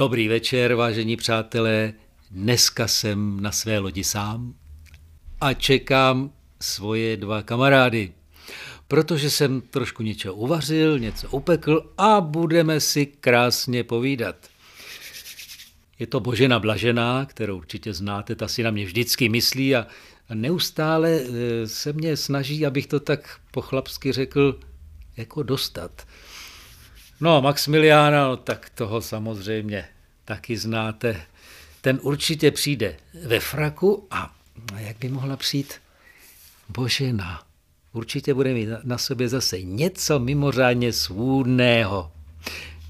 Dobrý večer, vážení přátelé. Dneska jsem na své lodi sám a čekám svoje dva kamarády, protože jsem trošku něčeho uvařil, něco upekl a budeme si krásně povídat. Je to Božena Blažená, kterou určitě znáte, ta si na mě vždycky myslí a neustále eh, se mě snaží, abych to tak pochlapsky řekl, jako dostat. No, Maximiliána, no, tak toho samozřejmě taky znáte. Ten určitě přijde ve fraku a jak by mohla přijít Božena. Určitě bude mít na sobě zase něco mimořádně svůdného.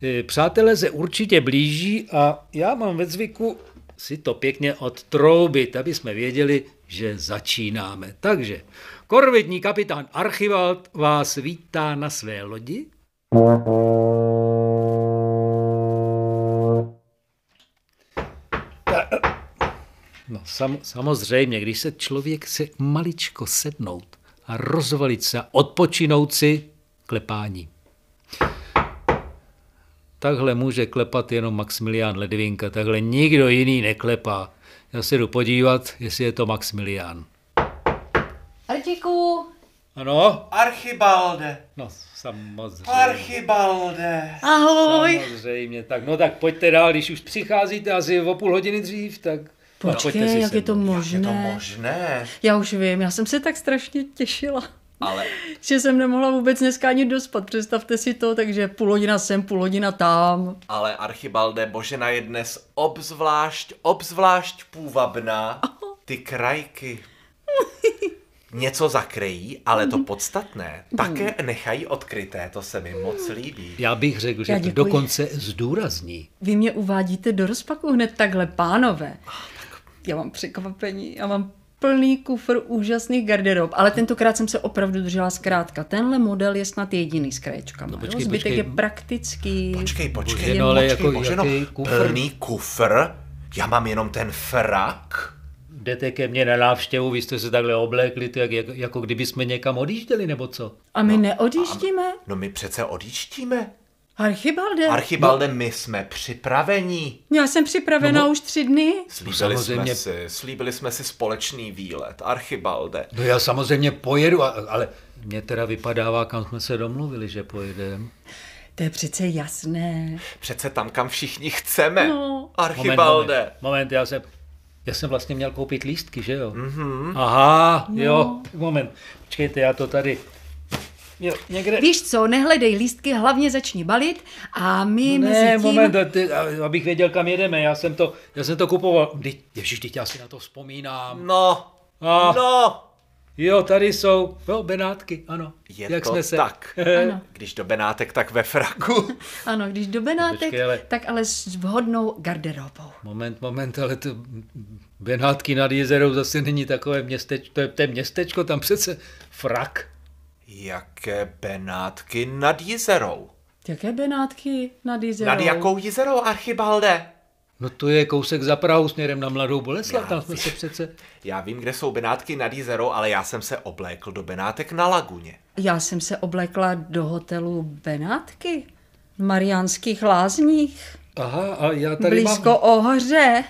E, přátelé se určitě blíží a já mám ve zvyku si to pěkně odtroubit, aby jsme věděli, že začínáme. Takže korvední kapitán Archivald vás vítá na své lodi. No sam, samozřejmě, když se člověk se maličko sednout a rozvalit se odpočinout si klepání. Takhle může klepat jenom Maximilián Ledvinka, takhle nikdo jiný neklepá. Já se jdu podívat, jestli je to Maximilián. Artiku, Ano? Archibalde. No, samozřejmě. Archibalde. ahoj. Samozřejmě, tak no tak pojďte dál, když už přicházíte asi o půl hodiny dřív, tak... no, pojďte Počkej, si jak je to sednout. Jak je to možné? možné? Já už vím, já jsem se tak strašně těšila. Ale Že jsem nemohla vůbec dneska ani dospat, představte si to, takže půl hodina sem, půl hodina tam. Ale Archibalde, Božena je dnes obzvlášť, obzvlášť půvabná. Ty krajky. Něco zakryjí, ale to podstatné také nechají odkryté, to se mi moc líbí. Já bych řekl, že to dokonce zdůrazní. Vy mě uvádíte do rozpaku hned takhle, pánové. Já mám překvapení, já mám plný kufr úžasných garderob, ale tentokrát jsem se opravdu držela zkrátka. Tenhle model je snad jediný s kraječkama. No, No, počkej, Zbytek počkej. je praktický. Počkej, počkej, Boženo, ale počkej, jako Boženo, jaký kufr? plný kufr? Já mám jenom ten frak? Jdete ke mně na návštěvu, vy jste se takhle oblékli, to jak, jak, jako kdyby jsme někam odjížděli, nebo co? A my neodjíždíme? No my přece odjíždíme. Archibalde, Archibalde, my jsme připraveni. já jsem připravena už tři dny. Slíbili samozřejmě. jsme si, slíbili jsme si společný výlet. Archibalde. No já samozřejmě pojedu, a- ale mně teda vypadává, kam jsme se domluvili, že pojedeme. To je přece jasné. Přece tam, kam všichni chceme. No. Archibalde. Moment, moment, já jsem, já jsem vlastně měl koupit lístky, že jo? Mm-hmm. Aha, no. jo, moment, počkejte, já to tady, jo, někde, Víš co, nehledej lístky, hlavně začni balit a my ne, mezi tím... moment, ty, abych věděl, kam jedeme, já jsem to, já jsem to kupoval, Vždyť- ježiš, teď já si na to vzpomínám. No, A, no. Jo, tady jsou, jo, Benátky, ano. Je Jak to jsme se... tak. Ano. Když do Benátek, tak ve fraku. Ano, když do Benátek, Počkej, ale- tak ale s vhodnou garderobou. Moment, moment, ale to Benátky nad jezerou zase není takové městečko, to je, to je městečko, tam přece frak. Jaké Benátky nad jezerou? Jaké Benátky nad jezerou? Nad jakou jezerou, Archibalde? No to je kousek za Prahu směrem na Mladou Boleslav, tam jsme se přece... Já vím, kde jsou Benátky nad jezerou, ale já jsem se oblékl do Benátek na laguně. Já jsem se oblekla do hotelu Benátky. V Mariánských lázních. Aha, a já tady Blízko mám... Ohoře.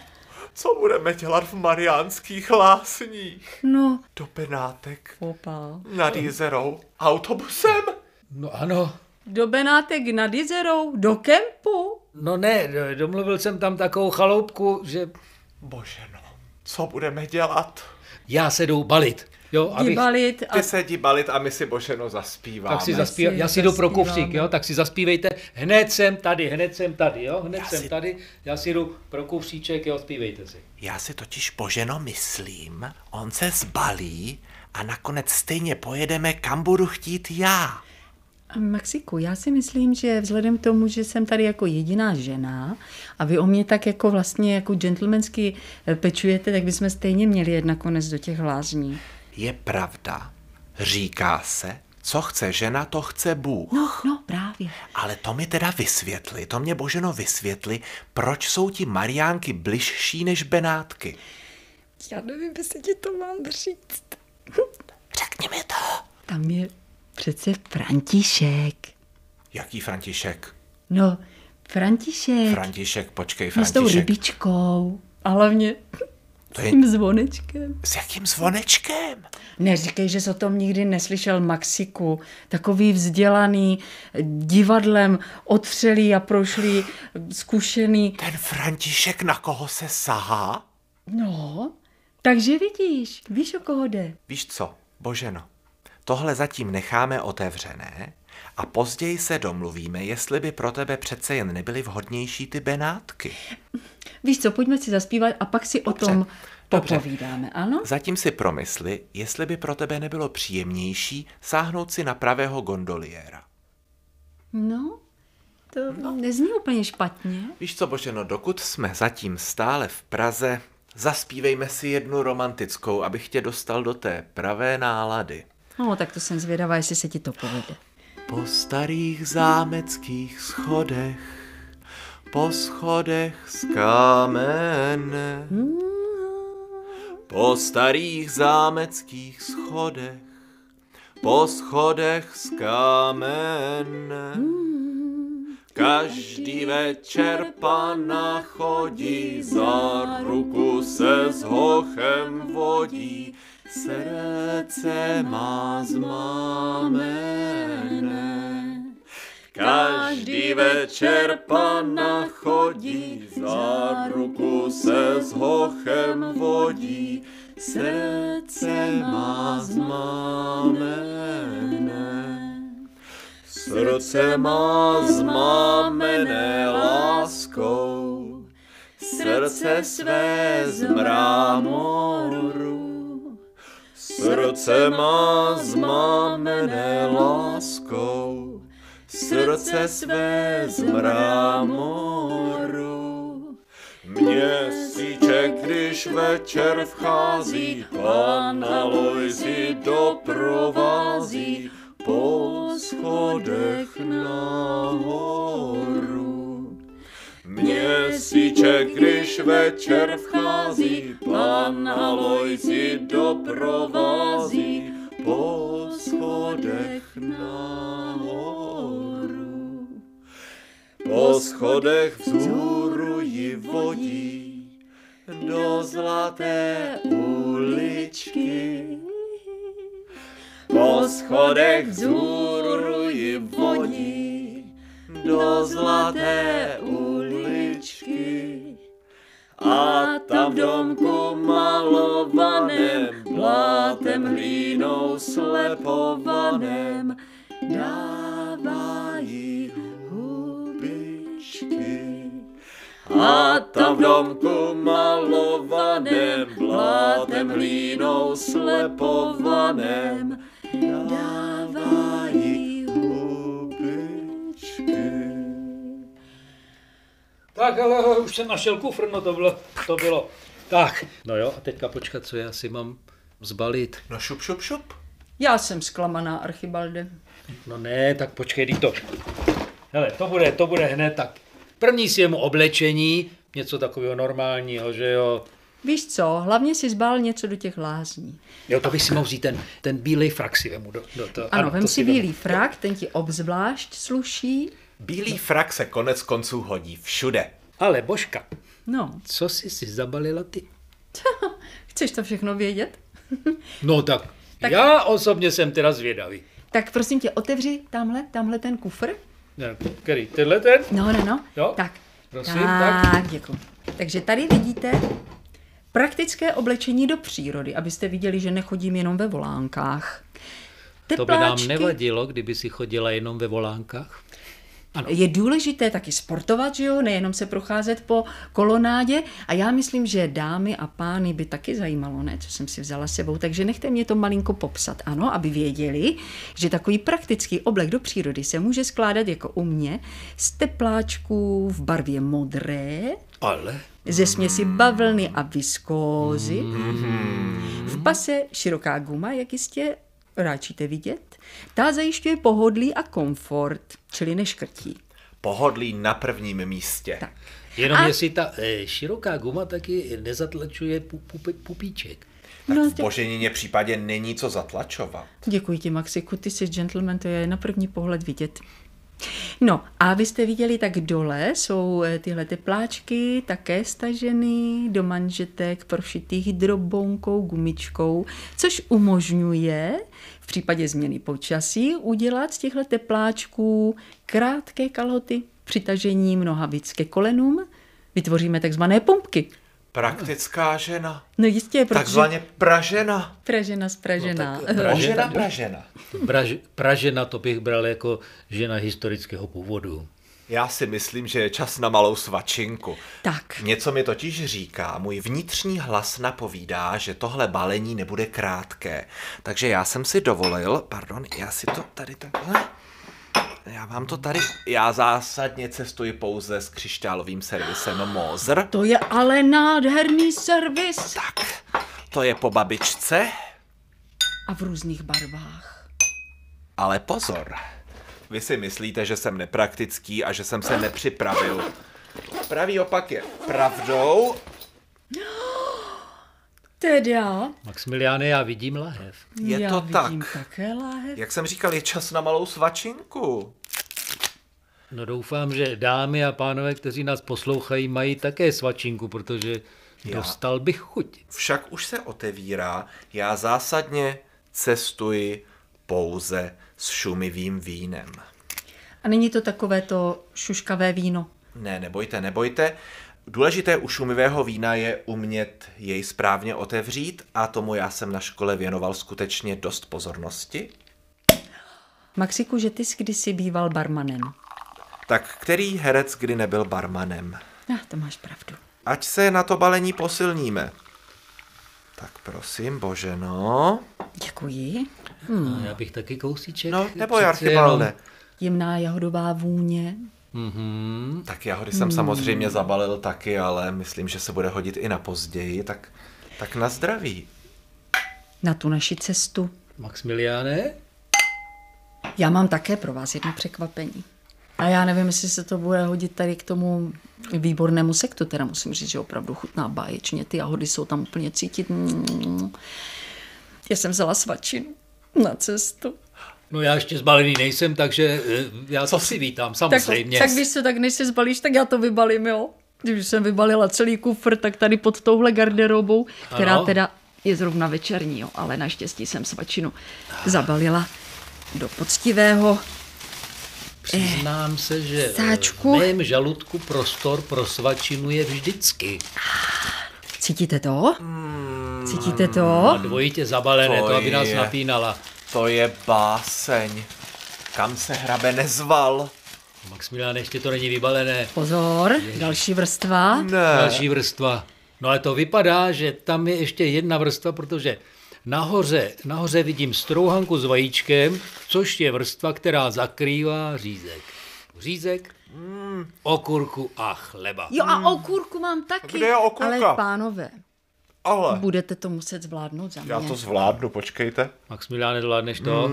Co budeme dělat v Mariánských lásních? No, Do Benátek opa. nad jezerou autobusem? No ano, Do Benátek nad jezerou, do kempu. No ne, domluvil jsem tam takovou chaloupku, že Bože no, co budeme dělat? já se jdu balit. Jo, abych... Vybalit a Ty se jdi balit a my si Boženo zaspíváme. Tak si si já si jdu pro kufřík, jo, tak si zaspívejte, hned jsem tady, hned jsem tady, jo, hned Já jsem si- tady, já si jdu pro kufříček, jo, zpívejte si. Já si totiž Boženo myslím, on se zbalí a nakonec stejně pojedeme, kam budu chtít já. Maxiku, já si myslím, že vzhledem k tomu, že jsem tady jako jediná žena a vy o mě tak jako vlastně jako gentlemansky eh, pečujete, tak bychom stejně měli jet nakonec do těch lázní. Je pravda, říká se, co chce žena, to chce Bůh. No, no, právě. Ale to mi teda vysvětli, to mě Boženo vysvětli, proč jsou ti Mariánky bližší než Benátky. Já nevím, jestli ti to mám říct. Řekni mi to. Tam je přece František. Jaký František? No, František. František, počkej, No s tou František. rybičkou. A hlavně To s je- tím zvonečkem. S jakým zvonečkem? Neříkej, že jsi o tom nikdy neslyšel Maxiku. Takový vzdělaný, divadlem otřelý a prošlý, zkušený. Ten František, na koho se sahá? No, takže vidíš, víš, o koho jde. Víš co, Boženo, tohle zatím necháme otevřené a později se domluvíme, jestli by pro tebe přece jen nebyly vhodnější ty benátky. Víš co, pojďme si zaspívat a pak si o Dobře, tom dobře. popovídáme, ano? Zatím si promysli, jestli by pro tebe nebylo příjemnější sáhnout si na pravého gondoliéra. No, to no. nezní úplně špatně. Víš co, Boženo, dokud jsme zatím stále v Praze, zaspívejme si jednu romantickou, abych tě dostal do té pravé nálady. No, tak to jsem zvědavá, jestli se ti to povede. Po starých zámeckých schodech, po schodech z kámene, po starých zámeckých schodech, po schodech z kámene. Každý večer pana chodí, za ruku se s hochem vodí, srdce má zmámené. Každý večer pana chodí, za ruku se s hochem vodí, srdce má zmámené. Srdce má zmámené láskou, srdce své z mrámoru. Srdce má zmámené láskou, srdce své z mrámoru. Měsíček, když večer vchází, pana Lojzi doprovází po schodech nahoru. Měsíček, když večer vchází, pana Lojzi doprovází po schodech nahoru. Po schodech vzhůru ji vodí do zlaté uličky. Po schodech vzhůru ji vodí do zlaté uličky. A tam v domku malovaném, blátem hlínou slepovaném, dávají hubičky. A tam v domku malovaném, blátem hlínou slepovaném, dávají Tak, ale už jsem našel kufr, no to bylo, to bylo. Tak, no jo, a teďka počkat, co já si mám zbalit. No šup, šup, šup. Já jsem zklamaná, Archibalde. No ne, tak počkej, teď to. Hele, to bude, to bude hned tak. První si jemu oblečení, něco takového normálního, že jo. Víš co, hlavně si zbál něco do těch lázní. Jo, to bych si mohl vzít ten, ten bílej frak si vemu do, do to. Ano, vem to si vemu. bílý frak, ten ti obzvlášť sluší. Bílý frak se konec konců hodí všude. Ale Božka, No, co jsi si zabalila ty? chceš to všechno vědět? No tak, tak, já osobně jsem teda zvědavý. Tak prosím tě, otevři tamhle, tamhle ten kufr. Ne, který, tenhle ten? No, no, no. Jo, Tak. prosím, tak. tak. děkuji. Takže tady vidíte praktické oblečení do přírody, abyste viděli, že nechodím jenom ve volánkách. To by nám Tepláčky. nevadilo, kdyby si chodila jenom ve volánkách. Je důležité taky sportovat, že jo, nejenom se procházet po kolonádě. A já myslím, že dámy a pány by taky zajímalo, ne, co jsem si vzala s sebou, takže nechte mě to malinko popsat, ano, aby věděli, že takový praktický oblek do přírody se může skládat jako u mě z tepláčků v barvě modré, Ale ze směsi bavlny a viskózy, v pase široká guma, jak jistě ráčíte vidět, ta zajišťuje pohodlí a komfort, čili neškrtí. Pohodlí na prvním místě. Tak. jenom A- jestli ta eh, široká guma taky nezatlačuje pu, pu, pupíček. Tak No, v tě- boženině případě není co zatlačovat. Děkuji ti, Maxiku, ty jsi gentleman, to je na první pohled vidět. No a vy jste viděli, tak dole jsou eh, tyhle tepláčky také staženy do manžetek prošitých drobonkou, gumičkou, což umožňuje v případě změny počasí udělat z těchto tepláčků krátké kalhoty přitažením nohavic ke kolenům. Vytvoříme takzvané pumpky. Praktická žena. No jistě, protože... Takzvaně pražena. Pražena spražená. No No, tak Pražena, pražena. Praž, Pražena to bych bral jako žena historického původu. Já si myslím, že je čas na malou svačinku. tak. Něco mi totiž říká, můj vnitřní hlas napovídá, že tohle balení nebude krátké. Takže já jsem si dovolil, pardon, já si to tady takhle, já vám to tady, já zásadně cestuji pouze s křišťálovým servisem Moser. To je ale nádherný servis. Tak, to je po babičce, A v různých barvách. ale pozor. Vy si myslíte, že jsem nepraktický a že jsem se nepřipravil. Pravý opak je pravdou. Teda, Maximiliáne, já vidím lahev. Je já to vidím tak. také láhev. Jak jsem říkal, je čas na malou svačinku. No doufám, že dámy a pánové, kteří nás poslouchají, mají také svačinku, protože Já. dostal bych chuť. Však už se otevírá, já zásadně cestuji pouze s šumivým vínem. A není to takové to šuškavé víno. Ne, nebojte, nebojte. Důležité u šumivého vína je umět jej správně otevřít a tomu já jsem na škole věnoval skutečně dost pozornosti. Maxiku, že ty jsi kdysi býval barmanem. Tak který herec kdy nebyl barmanem? No, to máš pravdu. Ať se na to balení posilníme. Tak prosím, Boženo. Děkuji. No, já bych taky kousíček. No, Archibalde. jenom. Jemná jahodová vůně. Mhm. Tak jahody jsem samozřejmě zabalil taky, ale myslím, že se bude hodit i na později, tak, tak na zdraví. Na tu naši cestu. Maximiliáne? Já mám také pro vás jedno překvapení. A já nevím, jestli se to bude hodit tady k tomu výbornému sektu. Teda musím říct, že opravdu chutná báječně. Ty jahody jsou tam úplně cítit. Mm. Já jsem vzala svačinu na cestu. No já ještě zbalený nejsem, takže eh, já to si vítám, Tak, samozřejmě. tak víš co, tak než se zbalíš, tak já to vybalím, jo. Když jsem vybalila celý kufr, tak tady pod touhle garderobou, která Ano. teda je zrovna večerní, jo, ale naštěstí jsem svačinu zabalila do poctivého. Přiznám se, že eh, sáčku. v mém žaludku prostor pro svačinu je vždycky. Cítíte to? Cítíte A to? dvojitě zabalené, To to, aby nás napínala. To je báseň. Kam se hrabe nezval? Maximiliáne, ještě to není vybalené. Pozor, další vrstva. Ne. Další vrstva. No ale to vypadá, že tam je ještě jedna vrstva, protože nahoře, nahoře vidím strouhanku s vajíčkem, což je vrstva, která zakrývá řízek. Řízek, okurku a chleba. Jo a okurku mám taky. Kde je okurka? Ale pánové, Ale budete to muset zvládnout za mě. já to zvládnu, počkejte. Maximiliáne, zvládneš to?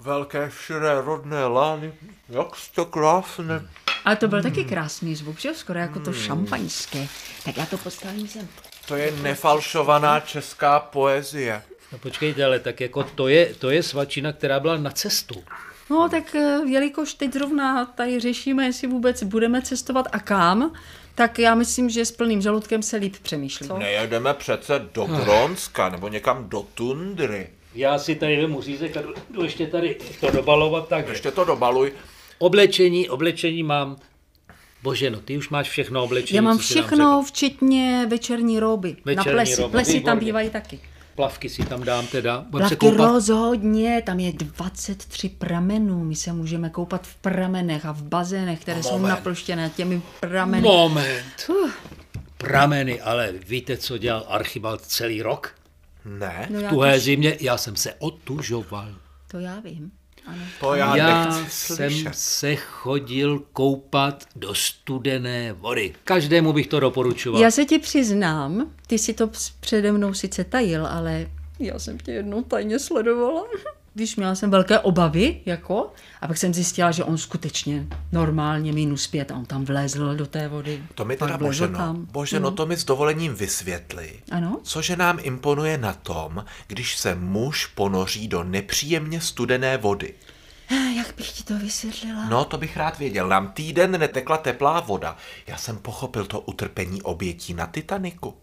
Velké širé rodné lány, jak jste krásné. Ale to byl taky krásný zvuk, že jo? Skoro jako to šampaňské. Tak já to postavím sem. To je nefalšovaná česká poezie. No počkejte, ale tak jako to je, to je svačina, která byla na cestu. No tak eh, jelikož teď zrovna tady řešíme, jestli vůbec budeme cestovat a kam, tak já myslím, že s plným žaludkem se líp přemýšlí. Nejedeme přece do Grónska nebo někam do tundry. Já si tady vemu řízek a jdu- ještě tady to dobalovat tak. Ještě to dobaluj. Oblečení, oblečení mám. Bože, no ty už máš všechno oblečení. Já mám co všechno, včetně večerní roby. na Večerní plesy. roby, Plesy tam bývají taky. Plavky si tam dám teda. Budem se Plavky koupat. rozhodně, tam je 23 pramenů. My se můžeme koupat v pramenech a v bazénech, které jsou Moment. naplštěné těmi prameny. Moment. Prameny, ale víte, co dělal Archibald celý rok? Ne, No V tuhé zimě já jsem se otužoval. to já vím. Ano. to já, Já jsem slyšet. se chodil koupat do studené vody. Každému bych to doporučoval. Já se ti přiznám, ty si to přede mnou sice tajil, ale já jsem tě jednou tajně sledovala. Když měla jsem velké obavy, jako, a pak jsem zjistila, že on skutečně normálně minus pět a on tam vlezl do té vody. To mi teda Boženo, tam. Boženo, to mi s dovolením vysvětli. Ano? Cože nám imponuje na tom, když se muž ponoří do nepříjemně studené vody. Eh, Jak bych ti to vysvětlila? No, to bych rád věděl. Nám týden netekla teplá voda. Já jsem pochopil to utrpení obětí na Titaniku.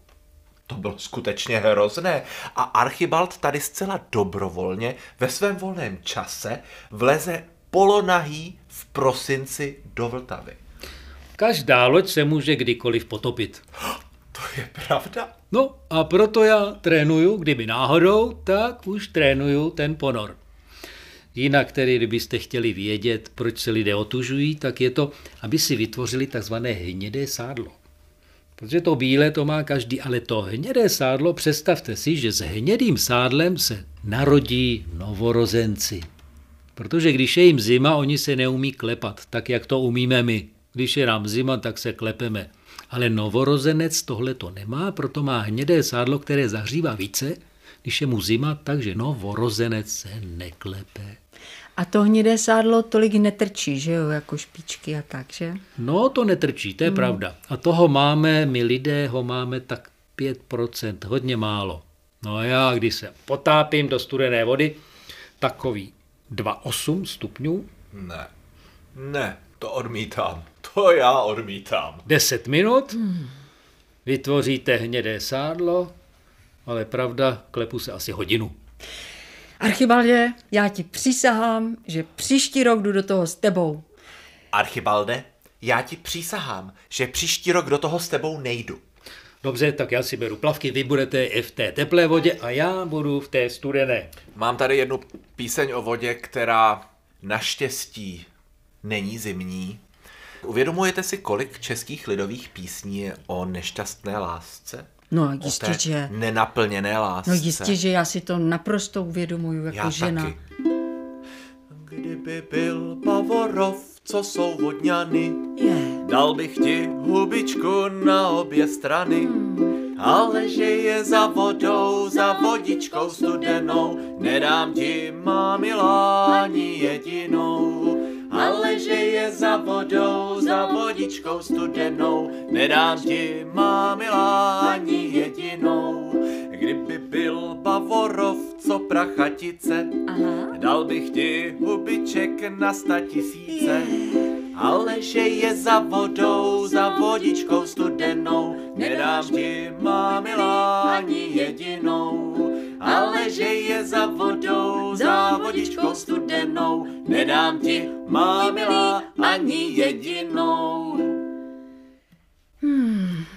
To bylo skutečně hrozné. A Archibald tady zcela dobrovolně ve svém volném čase vleze polonahý v prosinci do Vltavy. Každá loď se může kdykoliv potopit. To je pravda? No a proto já trénuju, kdyby náhodou, tak už trénuju ten ponor. Jinak tedy, kdybyste chtěli vědět, proč se lidé otužují, tak je to, aby si vytvořili takzvané hnědé sádlo. Protože to bílé to má každý, ale to hnědé sádlo, představte si, že s hnědým sádlem se narodí novorozenci. Protože když je jim zima, oni se neumí klepat, tak jak to umíme my. Když je nám zima, tak se klepeme. Ale novorozenec tohle to nemá, proto má hnědé sádlo, které zahřívá více, když je mu zima, takže novorozenec se neklepe. A to hnědé sádlo tolik netrčí, že jo, jako špičky a tak, že? No, to netrčí, to je hmm. pravda. A toho máme, my lidé ho máme tak 5%, hodně málo. No a já, když se potápím do studené vody, takový 2,8 stupňů, Ne. Ne, to odmítám. To já odmítám. 10 minut, hmm. vytvoříte hnědé sádlo, ale pravda, klepu se asi hodinu. Archibaldě, já ti přísahám, že příští rok jdu do toho s tebou. Archibalde, já ti přísahám, že příští rok do toho s tebou nejdu. Dobře, tak já si beru plavky, vy budete i v té teplé vodě a já budu v té studené. Mám tady jednu píseň o vodě, která naštěstí není zimní. Uvědomujete si, kolik českých lidových písní je o nešťastné lásce? No O jistě, té že... nenaplněné lásce. No jistě, že já si to naprosto uvědomuju jako Já žena. taky. Kdyby byl Bavorov, co jsou vodňany, Je. dal bych ti hubičku na obě strany. Ale že je za vodou, za vodičkou studenou, nedám ti, má milá, ani jedinou. Ale že je za vodou, za vodičkou studenou, nedám ti, má milá, ani jedinou. Kdyby byl Bavorov, co prachatice, Aha. dal bych ti hubiček na sta tisíce. Ale že je za vodou, za vodičkou studenou, nedám ti, má milá, ani jedinou. Že je za vodou, za vodičkou studenou, nedám ti, má milá, ani jedinou.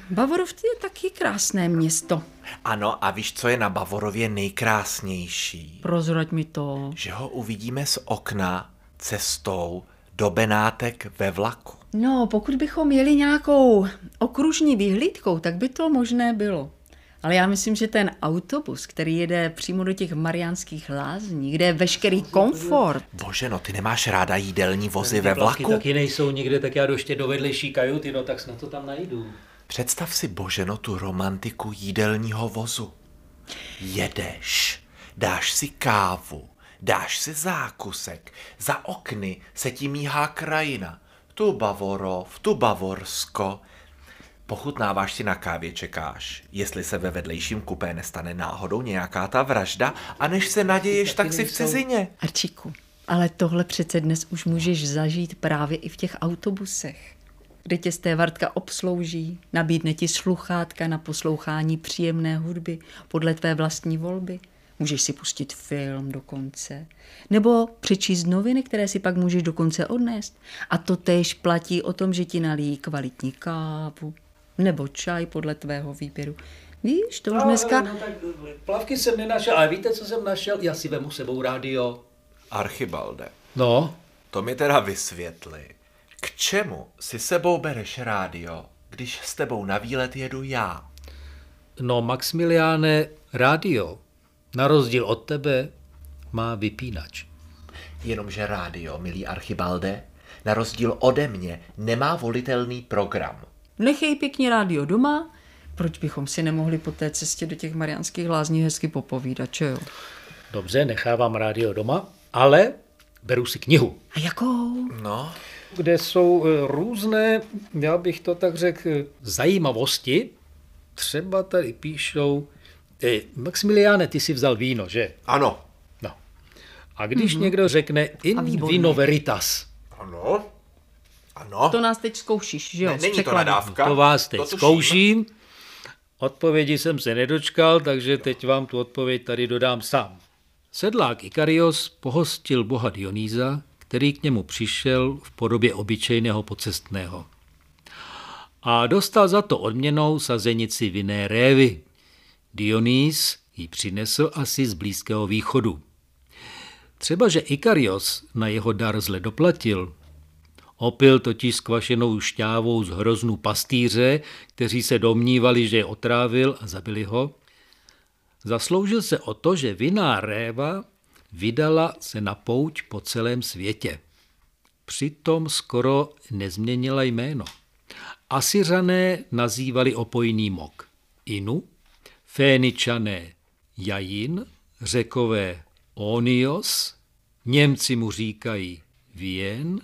Bavorov je taky krásné město. Ano, a víš, co je na Bavorově nejkrásnější? Prozrať mi to. Že ho uvidíme z okna cestou do Benátek ve vlaku. No, pokud bychom jeli nějakou okružní vyhlídkou, tak by to možné bylo. Ale já myslím, že ten autobus, který jede přímo do těch mariánských lázní, kde je veškerý komfort, Bože, no ty nemáš ráda jídelní vozy Ty ve vlaku? taky nejsou nikde, tak já jdu ještě do vedlejší kajuty, no tak snad to tam najdu. Představ si, Boženo, tu romantiku jídelního vozu. Jedeš, dáš si kávu, dáš si zákusek, za okny se ti míhá krajina. Tu Bavorov, tu Bavorsko. Pochutnáváš si na kávě, čekáš, jestli se ve vedlejším kupé nestane náhodou nějaká ta vražda a než se naděješ, tak si v cizině. Arčiku, ale tohle přece dnes už můžeš zažít právě i v těch autobusech, kde tě stévartka obslouží, nabídne ti sluchátka na poslouchání příjemné hudby podle tvé vlastní volby. Můžeš si pustit film dokonce. Nebo přečíst noviny, které si pak můžeš dokonce odnést. A to též platí o tom, že ti nalíjí kvalitní kávu nebo čaj podle tvého výběru. Víš, to už dneska... No, tak plavky jsem nenašel, ale víte, co jsem našel? Já si vemu sebou rádio. Archibalde, No, to mi teda vysvětli. K čemu si sebou bereš rádio, když s tebou na výlet jedu já? no Maximiliáne, rádio, na rozdíl od tebe, má vypínač. Jenomže rádio, milý Archibalde, na rozdíl ode mě, nemá volitelný program. Nechej pěkně rádio doma, proč bychom si nemohli po té cestě do těch mariánských lázní hezky popovídat, čo jo? Dobře, nechávám rádio doma, ale beru si knihu, A jakou? No, kde jsou eh, různé, já bych to tak řekl, eh, zajímavosti. Třeba tady píšou, eh, Maximiliáne, ty si vzal víno, že? ano, No. A když mm-hmm. někdo řekne in vino veritas, Ano. Ano. To nás teď zkoušíš, že jo? ne, není to nadávka. to vás teď tuším. zkouším. Odpovědi jsem se nedočkal, takže teď vám tu odpověď tady dodám sám. Sedlák Ikarios pohostil boha Dionýza, který k němu přišel v podobě obyčejného pocestného. A dostal za to odměnou sazenici vinné révy. Dionýz ji přinesl asi z Blízkého východu. Třeba, že Ikarios na jeho dar zle doplatil. Opil totiž skvašenou šťávou z hroznu pastýře, kteří se domnívali, že je otrávil a zabili ho. Zasloužil se o to, že vinná réva vydala se na pouť po celém světě. Přitom skoro nezměnila jméno. Asiřané nazývali opojný mok Inu, Féničané Jajin, Řekové Onios, Němci mu říkají Vien,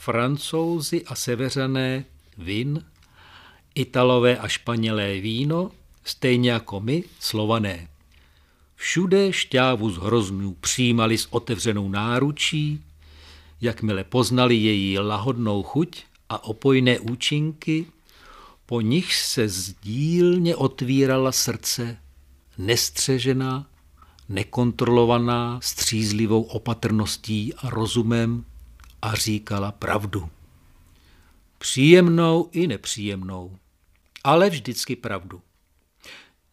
Francouzi a Severané Vin, Italové a Španělé víno, stejně jako my, Slované. Všude šťávu z hroznů přijímali s otevřenou náručí, jakmile poznali její lahodnou chuť a opojné účinky, po nich se zdílně otvírala srdce, nestřežená, nekontrolovaná, střízlivou opatrností a rozumem a říkala pravdu. Příjemnou i nepříjemnou, ale vždycky pravdu.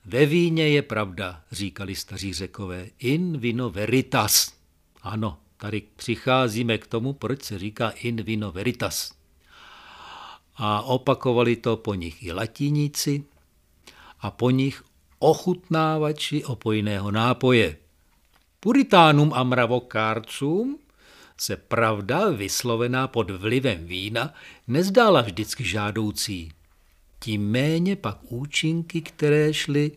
Ve víně je pravda, říkali staří řekové. In vino veritas. Ano, tady přicházíme k tomu, proč se říká in vino veritas. A opakovali to po nich i latiníci a po nich ochutnávači opojného nápoje. Puritánům a mravokárcům se pravda vyslovená pod vlivem vína nezdála vždycky žádoucí. Tím méně pak účinky, které šly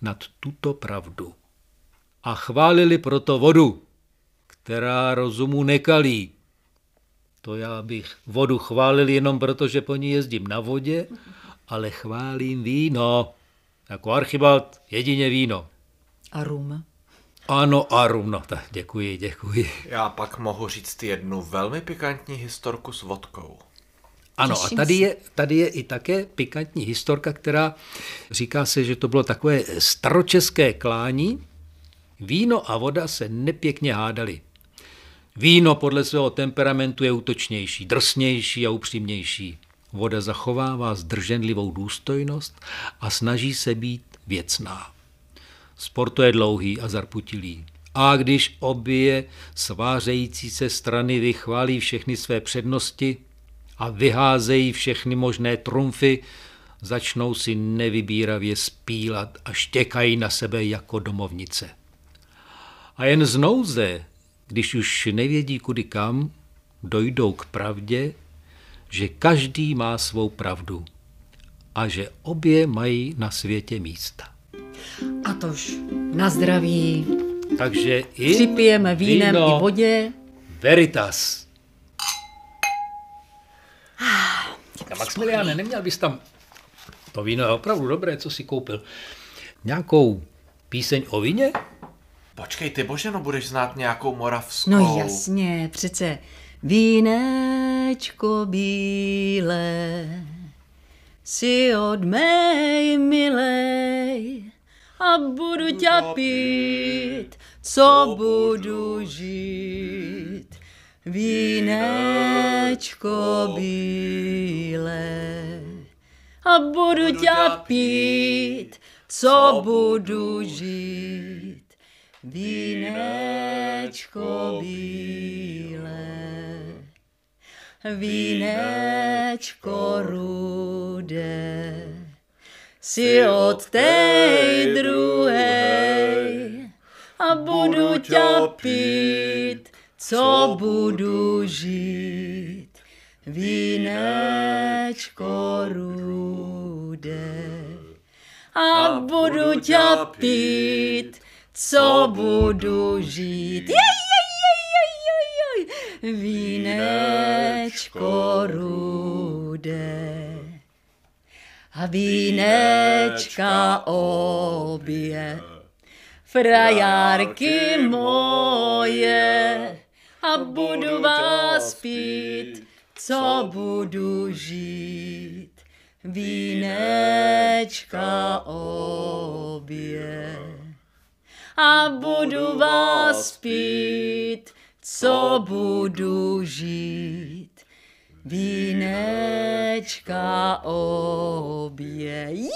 nad tuto pravdu. A chválili proto vodu, která rozumu nekalí. To já bych vodu chválil jenom proto, že po ní jezdím na vodě, ale chválím víno. Jako archibald jedině víno. A rum. Ano, a rum, no, tak děkuji, děkuji. Já pak mohu říct jednu velmi pikantní historku s vodkou. Ano, Těším a tady je, tady je i také pikantní historka, která říká se, že to bylo takové staročeské klání. Víno a voda se nepěkně hádali. Víno podle svého temperamentu je útočnější, drsnější a upřímnější. Voda zachovává zdrženlivou důstojnost a snaží se být věcná. Sport to je dlouhý a zarputilý. A když obě svářející se strany vychválí všechny své přednosti a vyházejí všechny možné trumfy, začnou si nevybíravě spílat a štěkají na sebe jako domovnice. A jen z nouze, když už nevědí kudy kam, dojdou k pravdě, že každý má svou pravdu a že obě mají na světě místa. A tož na zdraví. Takže i Připijeme vínem víno i vodě. Veritas. A Maximiliane, neměl bys tam... To víno je opravdu dobré, co si koupil. Nějakou píseň o víně? Počkej, ty Boženo, budeš znát nějakou moravskou. No jasně, přece. Vínečko bílé si od mé milej a budu tě pít, co budu žít. Vínečko bílé. A budu tě pít, co budu žít. Vínečko bílé, vínečko rudé, si od té druhé a budu tě pít, co budu žít. Vínečko rudé a budu tě pít, co budu žít. Jej, jej, jej, jej, jej, jej. Vínečko rudé a vínečka obě. frajárky moje, a budu vás pít, co budu žít. Vínečka obě. A budu vás pít, co budu žít. Vínečka obě. Juhu!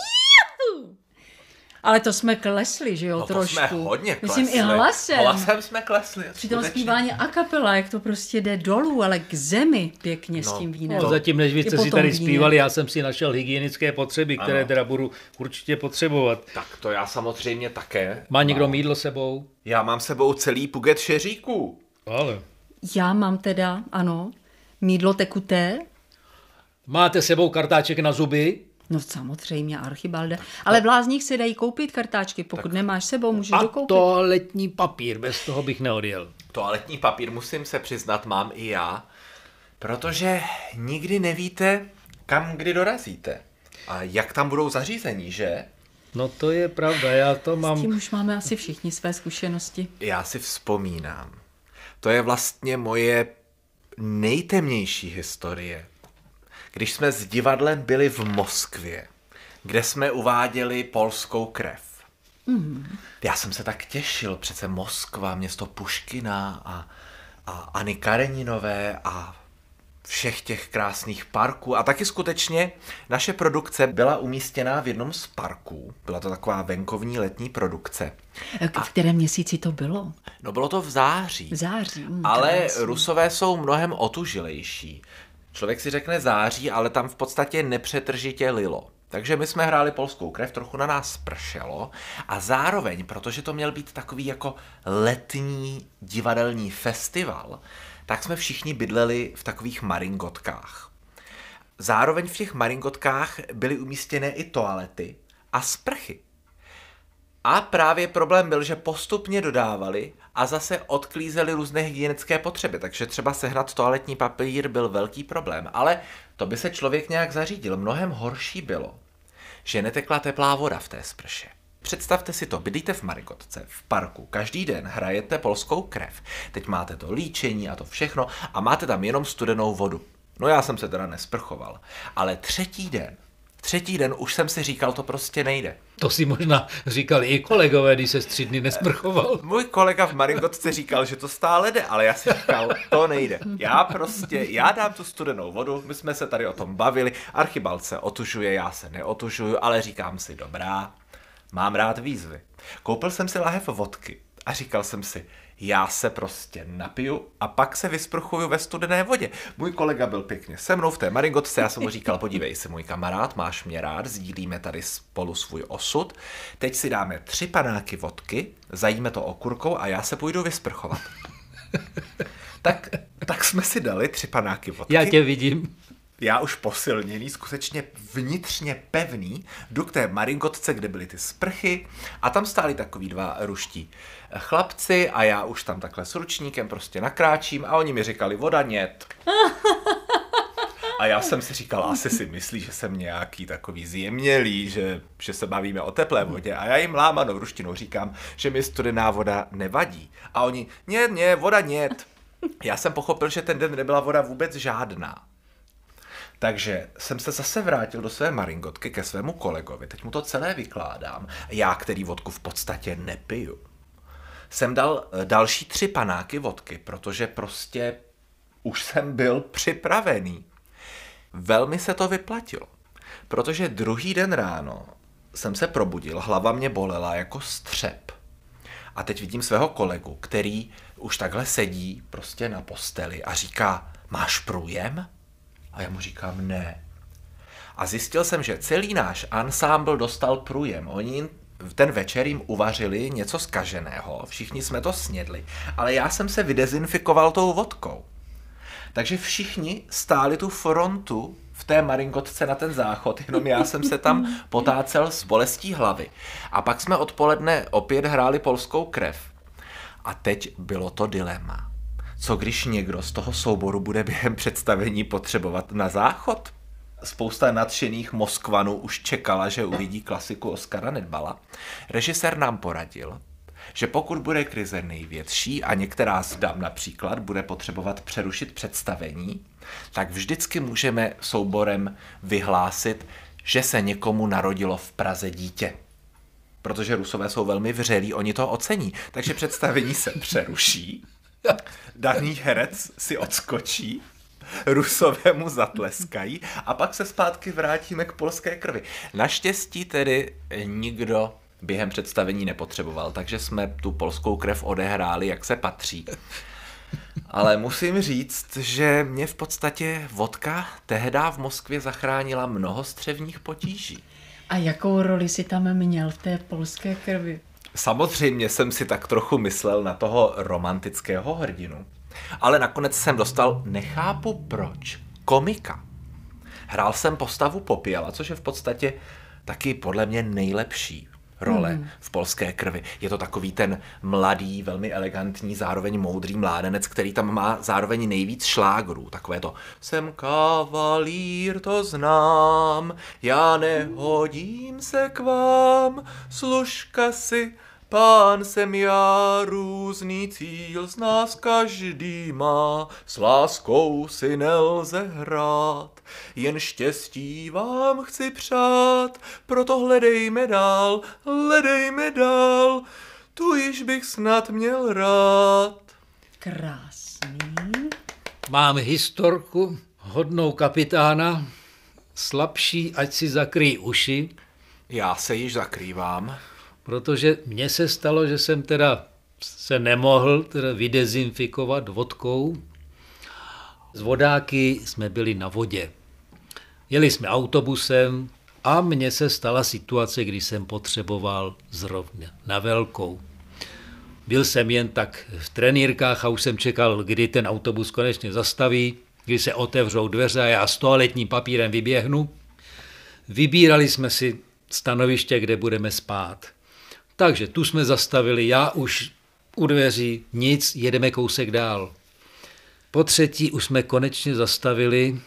Ale to jsme klesli, že jo, No to trošku. jsme hodně klesli. Myslím i hlasem. Hlasem jsme klesli. Při tom zpívání a kapela, jak to prostě jde dolů, ale k zemi pěkně s No, tím vínem. No, zatím, než vy jste si tady víně. zpívali, já jsem si našel hygienické potřeby, které Ano. teda budu určitě potřebovat. Tak to já samozřejmě také. Má někdo mídlo sebou? Já mám sebou celý puget šeříků. Ale. Já mám teda, ano, mídlo tekuté, Máte sebou kartáček na zuby? no samozřejmě, Archibalde, ale v lázních se dají koupit kartáčky, pokud nemáš sebou, můžeš A dokoupit. toaletní papír, bez toho bych neodjel. Toaletní papír, musím se přiznat, mám i já, protože nikdy nevíte, kam kdy dorazíte. A jak tam budou zařízení, že? No to je pravda, já to S mám... tím už máme asi všichni své zkušenosti. Já si vzpomínám. To je vlastně moje nejtemnější historie. Když jsme s divadlem byli v Moskvě, kde jsme uváděli polskou krev. Mm. Já jsem se tak těšil, přece Moskva, město Puškina a, a Anny Kareninové a všech těch krásných parků. A taky skutečně naše produkce byla umístěná v jednom z parků. Byla to taková venkovní letní produkce. K- V kterém měsíci to bylo? No bylo to v září. V září. Mm, Ale krásný. Rusové jsou mnohem otužilejší. Člověk si řekne září, ale tam v podstatě nepřetržitě lilo. Takže my jsme hráli polskou krev, trochu na nás pršelo a zároveň, protože to měl být takový jako letní divadelní festival, tak jsme všichni bydleli v takových maringotkách. Zároveň v těch maringotkách byly umístěné i toalety a sprchy. A právě problém byl, že postupně dodávali a zase odklízeli různé hygienické potřeby, takže třeba sehnat toaletní papír byl velký problém. Ale to by se člověk nějak zařídil. Mnohem horší bylo, že netekla teplá voda v té sprše. Představte si to, bydlíte v Marigotce, v parku, každý den hrajete polskou krev. Teď máte to líčení a to všechno a máte tam jenom studenou vodu. No já jsem se teda nesprchoval, ale třetí den, třetí den už jsem si říkal, to prostě nejde. To si možná říkali i kolegové, když se tři dny nesprchoval. Můj kolega v Maringotce říkal, že to stále jde, ale já si říkal, to nejde. Já prostě, já dám tu studenou vodu, my jsme se tady o tom bavili, Archibald se otužuje, já se neotužuju, ale říkám si, dobrá, mám rád výzvy. Koupil jsem si lahev vodky a říkal jsem si, já se prostě napiju a pak se vysprchuju ve studené vodě. Můj kolega byl pěkně se mnou v té Maringotce, já jsem mu říkal, podívej se, můj kamarád, máš mě rád, sdílíme tady spolu svůj osud, teď si dáme tři panáky vodky, zajíme to okurkou a já se půjdu vysprchovat. tak, tak jsme si dali tři panáky vodky. Já tě vidím. Já už posilněný, skutečně vnitřně pevný, jdu k té maringotce, kde byly ty sprchy a tam stáli takový dva ruští chlapci a já už tam takhle s ručníkem prostě nakráčím a oni mi říkali voda nět. A já jsem si říkal, asi si myslí, že jsem nějaký takový zjemnělý, že, že se bavíme o teplé vodě. A já jim lámanou ruštinou říkám, že mi studená voda nevadí. A oni, ne, ne, voda nět. Já jsem pochopil, že ten den nebyla voda vůbec žádná. Takže jsem se zase vrátil do své maringotky ke svému kolegovi. Teď mu to celé vykládám. Já, který vodku v podstatě nepiju. Jsem dal eh, další tři panáky vodky, protože prostě už jsem byl připravený. Velmi se to vyplatilo, protože druhý den ráno jsem se probudil, hlava mě bolela jako střep. A teď vidím svého kolegu, který už takhle sedí prostě na posteli a říká, máš průjem? A já mu říkám, ne. A zjistil jsem, že celý náš ansámbl dostal průjem. Oni v ten večer jim uvařili něco zkaženého, všichni jsme to snědli, ale já jsem se vydezinfikoval tou vodkou. Takže všichni stáli tu frontu v té maringotce na ten záchod, jenom já jsem se tam potácel s bolestí hlavy. A pak jsme odpoledne opět hráli polskou krev. A teď bylo to dilema. Co když někdo z toho souboru bude během představení potřebovat na záchod? Spousta nadšených Moskvanů už čekala, že uvidí klasiku Oskara Nedbala. Režisér nám poradil, že pokud bude krize největší a některá z dam například bude potřebovat přerušit představení, tak vždycky můžeme souborem vyhlásit, že se někomu narodilo v Praze dítě. Protože Rusové jsou velmi vřelí, oni to ocení. Takže představení se přeruší, daný herec si odskočí, Rusové mu zatleskají a pak se zpátky vrátíme k polské krvi. Naštěstí tedy nikdo během představení nepotřeboval, takže jsme tu polskou krev odehráli, jak se patří. Ale musím říct, že mě v podstatě vodka tehdy v Moskvě zachránila mnoho střevních potíží. A jakou roli si tam měl v té polské krvi? Samozřejmě jsem si tak trochu myslel na toho romantického hrdinu. Ale nakonec jsem dostal, nechápu proč, komika. Hrál jsem postavu Popěla, což je v podstatě taky podle mě nejlepší role mm. v polské krvi. Je to takový ten mladý, velmi elegantní, zároveň moudrý mládenec, který tam má zároveň nejvíc šlágrů. Takové to jsem kavalír, to znám, já nehodím se k vám, služka si Pán jsem já, různý cíl z nás každý má, s láskou si nelze hrát, jen štěstí vám chci přát, proto hledejme dál, hledejme dál, tu již bych snad měl rád. Krásný. Mám historku hodnou kapitána, slabší, ať si zakryjí uši, Já se již zakrývám. Protože mně se stalo, že jsem teda se nemohl teda vydezinfikovat vodkou. Z vodáky jsme byli na vodě. Jeli jsme autobusem a mně se stala situace, kdy jsem potřeboval zrovna na velkou. Byl jsem jen tak v trenýrkách a už jsem čekal, kdy ten autobus konečně zastaví, kdy se otevřou dveře a já s toaletním papírem vyběhnu. Vybírali jsme si stanoviště, kde budeme spát. Takže tu jsme zastavili, já už u dveří, nic, jedeme kousek dál. Po třetí už jsme konečně zastavili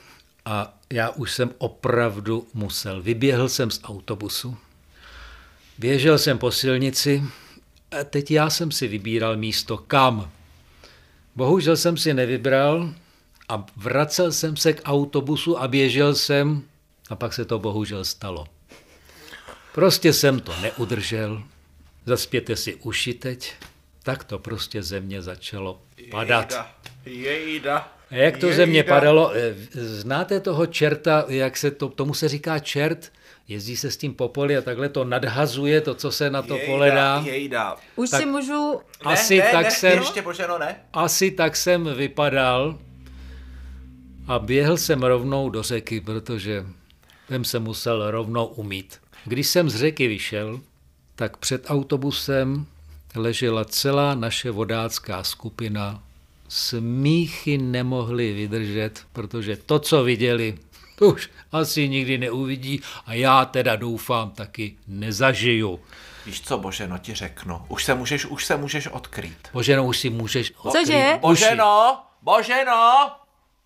a já už jsem opravdu musel. Vyběhl jsem z autobusu, běžel jsem po silnici a teď já jsem si vybíral místo kam. Bohužel jsem si nevybral a vracel jsem se k autobusu a běžel jsem a pak se to bohužel stalo. Prostě jsem to neudržel. Zaspěte si uši teď. Tak to prostě země začalo padat. Jejda, jejda, A jak to jejda. země padalo? eh, Znáte toho čerta, jak se to, tomu se říká čert? Jezdí se s tím po poli a takhle to nadhazuje, to, co se na to Jejda, pole dá. Jejda. Už Tak- si můžu... Ne, Asi ne, tak ne, jsem- Ještě, Boženo, ne? Asi tak jsem vypadal a běhl jsem rovnou do řeky, protože jsem se musel rovnou umít. Když jsem z řeky vyšel, tak před autobusem ležela celá naše vodácká skupina. Smíchy nemohli vydržet, protože to, co viděli, to už asi nikdy neuvidí a já teda doufám taky nezažiju. Víš co, Boženo, ti řeknu. Už se můžeš, už se můžeš odkrýt. Boženo, už si můžeš Cože? odkrýt uši. Boženo, Boženo,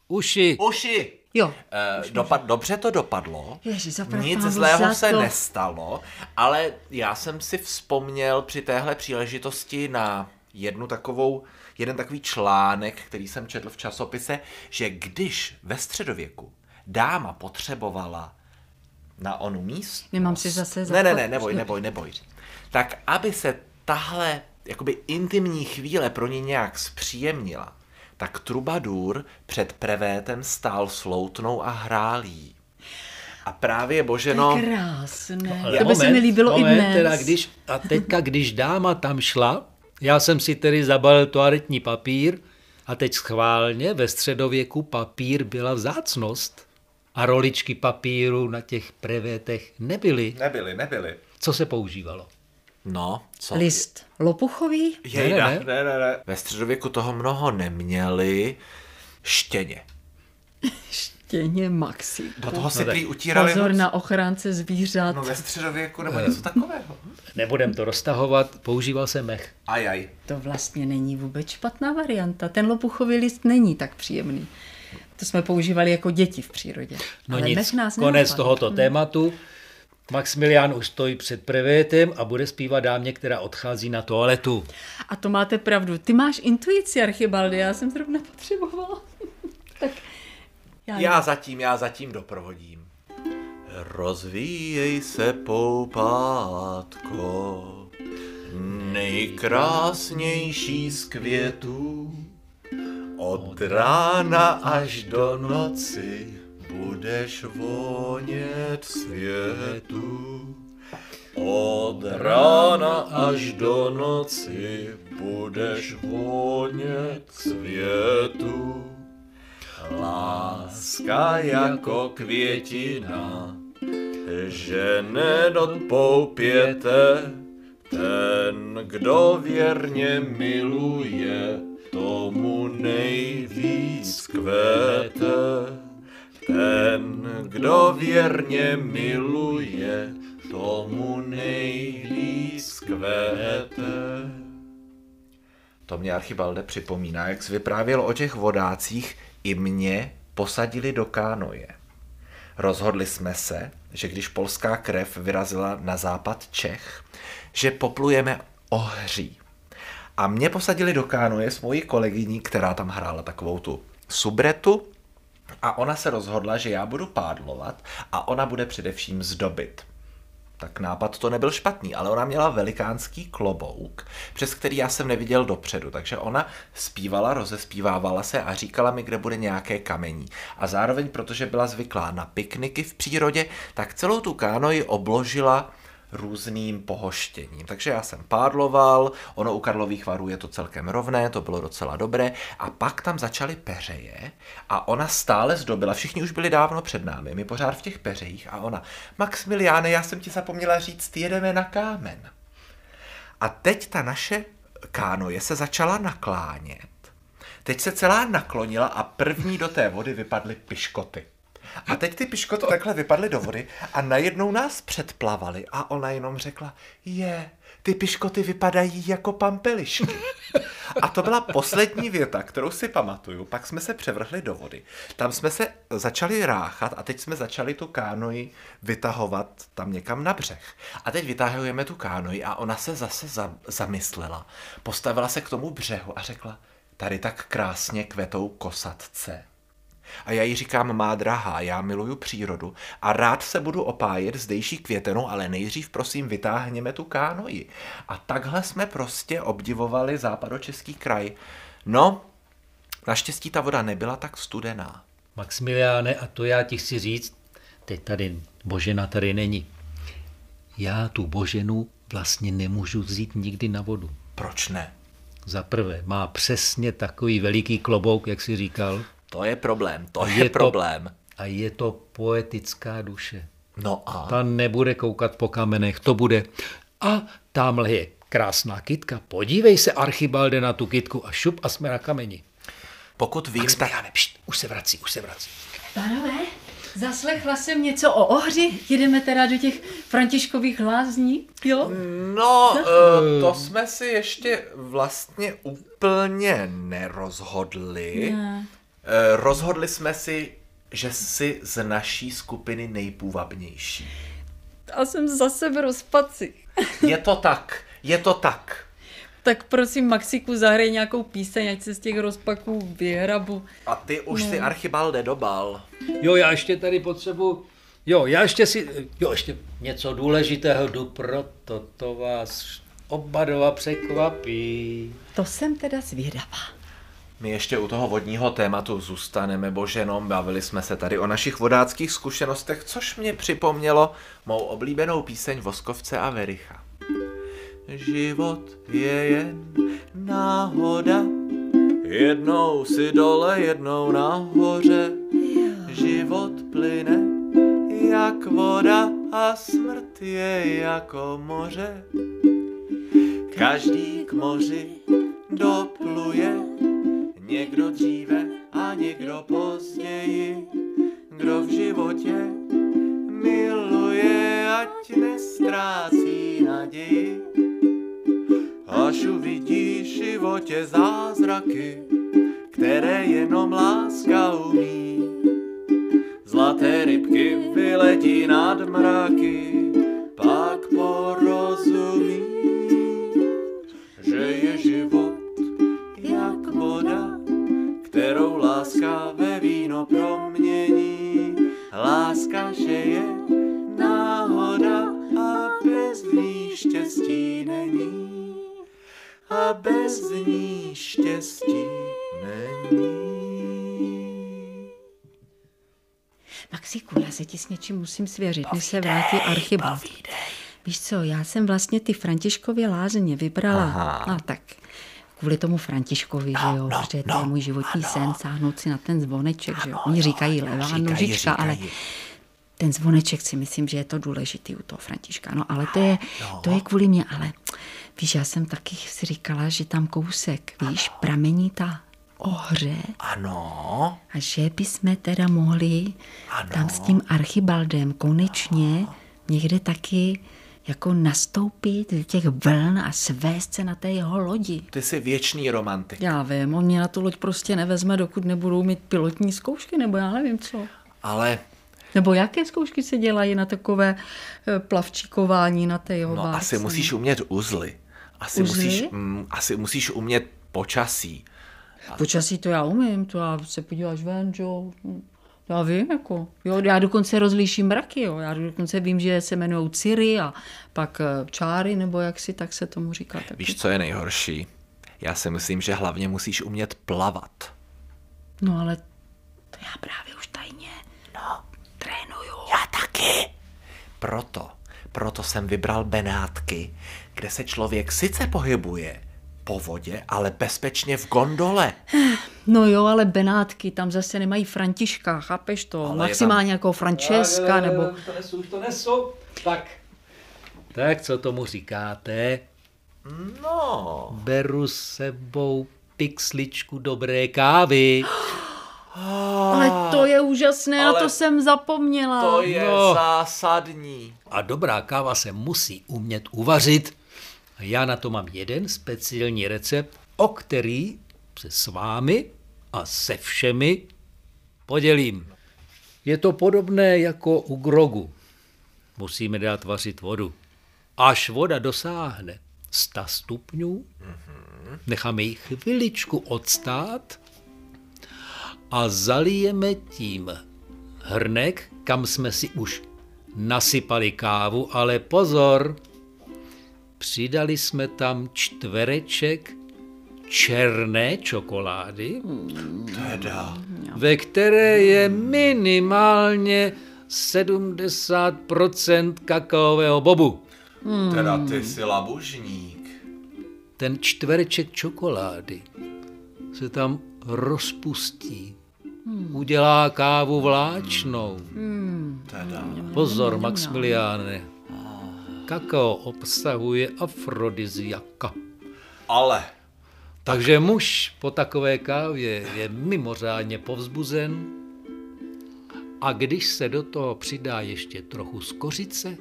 Uši. uši. Jo. Eh, dopad, dobře to dopadlo, Ježi, nic zlého se to. nestalo, ale já jsem si vzpomněl při téhle příležitosti na jednu takovou, jeden takový článek, který jsem četl v časopise, že když ve středověku dáma potřebovala na onu míst. Nemám si zase Ne, ne, ne, neboj, neboj, neboj. Tak aby se tahle jakoby intimní chvíle pro ní nějak zpříjemnila, tak trubadur před prevétem stál s loutnou a hrál jí. A právě Boženo... Krásné. Ale to by se mi líbilo i moment, dnes. Teda, když, a teďka, když dáma tam šla, já jsem si tedy zabalil toaletní papír a teď schválně ve středověku papír byla vzácnost. A roličky papíru na těch prevétech nebyly. Nebyli, nebyli. Co se používalo? No, co? List lopuchový? Jejda, Ne, ne, ne, ne. Ve středověku toho mnoho neměli. Štěně. Štěně Maxi. Do toho si tak prý utírali Pozor noc. na ochránce zvířat. No ve středověku nebo něco takového. Nebudem to roztahovat, používal se mech. Ajaj. To vlastně není vůbec špatná varianta. Ten lopuchový list není tak příjemný. To jsme používali jako děti v přírodě. No Ale nic, mech nás konec tohoto tématu. Maximilián už stojí před prevétem a bude zpívat dámě, která odchází na toaletu. A to máte pravdu. Ty máš intuici, Archibaldy, já jsem zrovna potřebovala. tak já, Já zatím, já zatím doprovodím. Rozvíjej se, poupátko, nejkrásnější z květů. Od rána až do noci budeš vonět světu. Od rána až do noci budeš vonět světu. Láska jako květina, že nedodpoupěte, ten, kdo věrně miluje, tomu nejvíc kvete. Ten, kdo věrně miluje, tomu nejvíc kvete. To mě Archibalde připomíná, jak jsi vyprávěl o těch vodácích, i mě posadili do kánoje. Rozhodli jsme se, že když polská krev vyrazila na západ Čech, že poplujeme ohří. A mě posadili do kánoje s mojí kolegyní, která tam hrála takovou tu subretu a ona se rozhodla, že já budu pádlovat a ona bude především zdobit. Tak nápad to nebyl špatný, ale ona měla velikánský klobouk, přes který já jsem neviděl dopředu, takže ona zpívala, rozespívávala se a říkala mi, kde bude nějaké kamení. A zároveň, protože byla zvyklá na pikniky v přírodě, tak celou tu kánoji obložila různým pohoštěním. Takže já jsem pádloval, ono u Karlových varů je to celkem rovné, to bylo docela dobré, a pak tam začaly peřeje a ona stále zdobila, všichni už byli dávno před námi, my pořád v těch peřejích a ona, Maximiliáne, já jsem ti zapomněla říct, jedeme na kámen. A teď ta naše kánoje se začala naklánět. Teď se celá naklonila a první do té vody vypadly piškoty. A teď ty piškoty takhle vypadly do vody a najednou nás předplavali a ona jenom řekla, je, ty piškoty vypadají jako pampelišky. A to byla poslední věta, kterou si pamatuju. Pak jsme se převrhli do vody. Tam jsme se začali ráchat a teď jsme začali tu kánoji vytahovat tam někam na břeh. A teď vytahujeme tu kánoji a ona se zase za, zamyslela. Postavila se k tomu břehu a řekla, tady tak krásně kvetou kosatce. A já jí říkám, má drahá, já miluju přírodu a rád se budu opájet zdejší květenou, ale nejdřív prosím vytáhněme tu kánoji. A takhle jsme prostě obdivovali západočeský kraj. No, naštěstí ta voda nebyla tak studená. Maximiliáne, a to já ti chci říct, teď tady Božena tady není. Já tu Boženu vlastně nemůžu vzít nikdy na vodu. Proč ne? Za prvé, má přesně takový veliký klobouk, jak si říkal. To je problém, to je, je problém. To, a je to poetická duše. No a? Ta nebude koukat po kamenech, to bude. A tamhle je krásná kitka. Podívej se, Archibalde, na tu kitku a šup a jsme na kameni. Pokud vím, tak... Maximiliáne, pšt, už se vrací, už se vrací. Pánové, zaslechla jsem něco o ohři, jedeme teda do těch františkových lázní, jo? No, uh, to jsme si ještě vlastně úplně nerozhodli. Ne. Eh, rozhodli jsme si, že jsi z naší skupiny nejpůvabnější. A jsem zase v rozpaci. Je to tak, je to tak. Tak prosím, Maxiku, zahraj nějakou píseň, ať se z těch rozpaků vyhrabu. A ty už si Archibalde dobal. Jo, já ještě tady potřebuji, jo, já ještě si, jo, ještě něco důležitého jdu, proto to vás oba dva překvapí. To jsem teda zvědavá. My ještě u toho vodního tématu zůstaneme, boženom. Bavili jsme se tady o našich vodáckých zkušenostech, což mě připomnělo mou oblíbenou píseň Voskovce a Vericha. Život je jen náhoda, jednou si dole, jednou nahoře. Život plyne jak voda a smrt je jako moře. Každý k moři dopluje, někdo dříve a někdo později, kdo v životě miluje, ať nestrácí naději. Až uvidí v životě zázraky, které jenom láska umí. Zlaté rybky vyletí nad mraky, pak porozumí, že je život jak voda kterou láska ve víno promění. Láska, že je náhoda a bez ní štěstí není. A bez ní štěstí není. Maxiku, já se ti s něčím musím svěřit, než se vrátí archibald. Víš co, já jsem vlastně ty Františkovy lázně vybrala. Aha. A tak, kvůli tomu Františkovi, že jo, no, protože to no, je můj životní ano. sen, sáhnout si na ten zvoneček, že jo. Ano, Oni říkají jo, levá říkají, nožička, ale říkají. ten zvoneček si myslím, že je to důležitý u toho Františka. No ale to je, No. to je kvůli mě, ale víš, já jsem taky si říkala, že tam kousek, víš, pramení ta ohře Ano, a že bychom teda mohli Ano. tam s tím Archibaldem konečně někde taky jako nastoupit do těch vln a svést se na té jeho lodi. ty jsi věčný romantik. Já vím, on mě na tu loď prostě nevezme, dokud nebudou mít pilotní zkoušky, nebo já nevím co. Ale Nebo jaké zkoušky se dělají na takové eh, plavčíkování na té jeho no, bárce? asi musíš umět uzly. Asi Uzly? musíš, mm, asi musíš umět počasí. Počasí to já umím, to já se podíváš ven, jo. Já vím, jako. Jo, já dokonce rozlíším mraky, jo. Já dokonce vím, že se jmenují Ciri a pak eh, čáry, nebo jak si tak se tomu říká. Tak Víš, co je nejhorší? Já si myslím, že hlavně musíš umět plavat. No ale to já právě už tajně no. trénuju. Já taky. Proto, proto jsem vybral Benátky, kde se člověk sice pohybuje po vodě, ale bezpečně v gondole. No jo, ale Benátky, tam zase nemají Františka, chápeš to? Ale Maximálně jako Francesca, nebo... To nesu, už to nesu. Tak. Tak co tomu říkáte? No, Beru s sebou pixličku dobré kávy. Ale to je úžasné, Ale na to jsem zapomněla. to je No. zásadní. A dobrá káva se musí umět uvařit. A já na to mám jeden speciální recept, o který se s vámi a se všemi podělím. Je to podobné jako u grogu. Musíme dát vařit vodu. Až voda dosáhne 100 stupňů, necháme ji chviličku odstát a zalijeme tím hrnek, kam jsme si už nasypali kávu, ale pozor, přidali jsme tam čtvereček černé čokolády, Teda. ve které je minimálně 70% kakaového bobu. Teda ty jsi labužník. Ten čtvereček čokolády se tam rozpustí. Udělá kávu vláčnou. Teda. Pozor, Maximiliáne. Kakao obsahuje afrodiziaka. Ale Takže muž po takové kávě je mimořádně povzbuzen a když se do toho přidá ještě trochu skořice,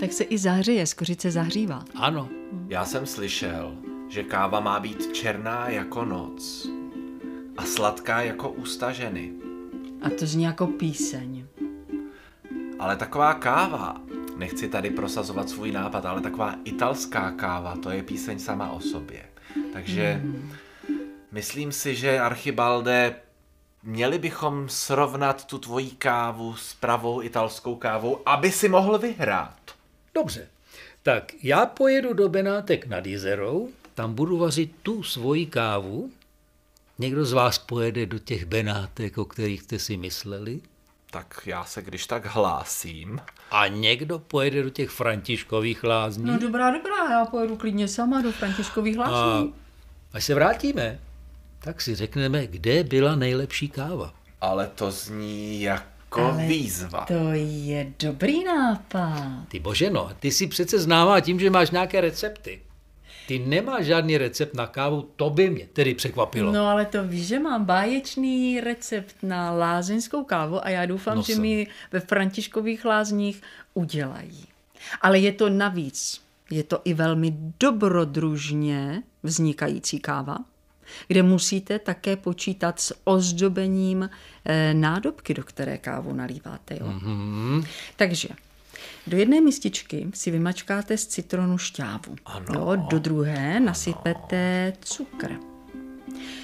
Tak se i zahřeje, skořice zahřívá. ano, já jsem slyšel, že káva má být černá jako noc a sladká jako ústa ženy. A to zní jako píseň. Ale taková káva, nechci tady prosazovat svůj nápad, ale taková italská káva, to je píseň sama o sobě. Takže myslím si, že Archibalde, měli bychom srovnat tu tvoji kávu s pravou italskou kávou, aby si mohl vyhrát. dobře. Tak já pojedu do Benátek nad jezerou, tam budu vařit tu svoji kávu. Někdo z vás pojede do těch Benátek, o kterých jste si mysleli? Tak já se když tak hlásím. A někdo pojede do těch Františkových lázní? No dobrá, dobrá, já pojedu klidně sama do Františkových A hlášení. až se vrátíme, tak si řekneme, kde byla nejlepší káva. Ale to zní jako Ale výzva. To je dobrý nápad. Ty bože no, ty si přece známá tím, že máš nějaké recepty. Ty nemáš žádný recept na kávu, to by mě tedy překvapilo. No ale to víš, že mám báječný recept na lázeňskou kávu a já doufám, No že mi ve Františkových lázních udělají. Ale je to navíc, je to i velmi dobrodružně vznikající káva, kde musíte také počítat s ozdobením eh, nádobky, do které kávu nalíváte. Jo? Mm-hmm. Takže do jedné mističky si vymačkáte z citronu šťávu. Ano. Jo, do druhé nasypete cukr.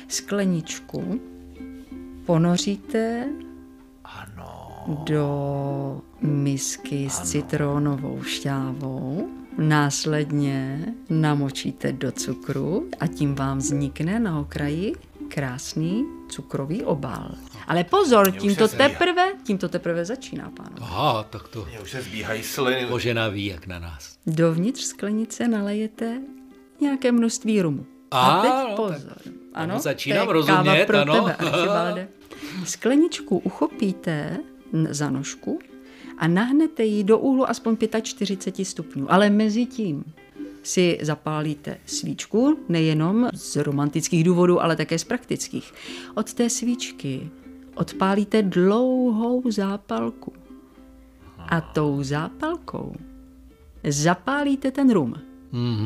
Skleničku ponoříte Ano. do misky s citronovou šťávou Následně namočíte do cukru a tím vám vznikne na okraji krásný cukrový obal. Ale pozor, tím to teprve, tím to teprve začíná, pánové. Aha, tak to Mně už se zbíhají sliny. Božena ví, jak na nás. Dovnitř sklenice nalejete nějaké množství rumu. A A, teď no, pozor. Ano, začínám to je káva rozumět, pro ano. Tebe, Archibalde. Skleničku uchopíte za nožku a nahnete ji do úhlu aspoň 45 stupňů. Ale mezi tím si zapálíte svíčku, nejenom z romantických důvodů, ale také z praktických. Od té svíčky odpálíte dlouhou zápalku. A tou zápalkou zapálíte ten rum.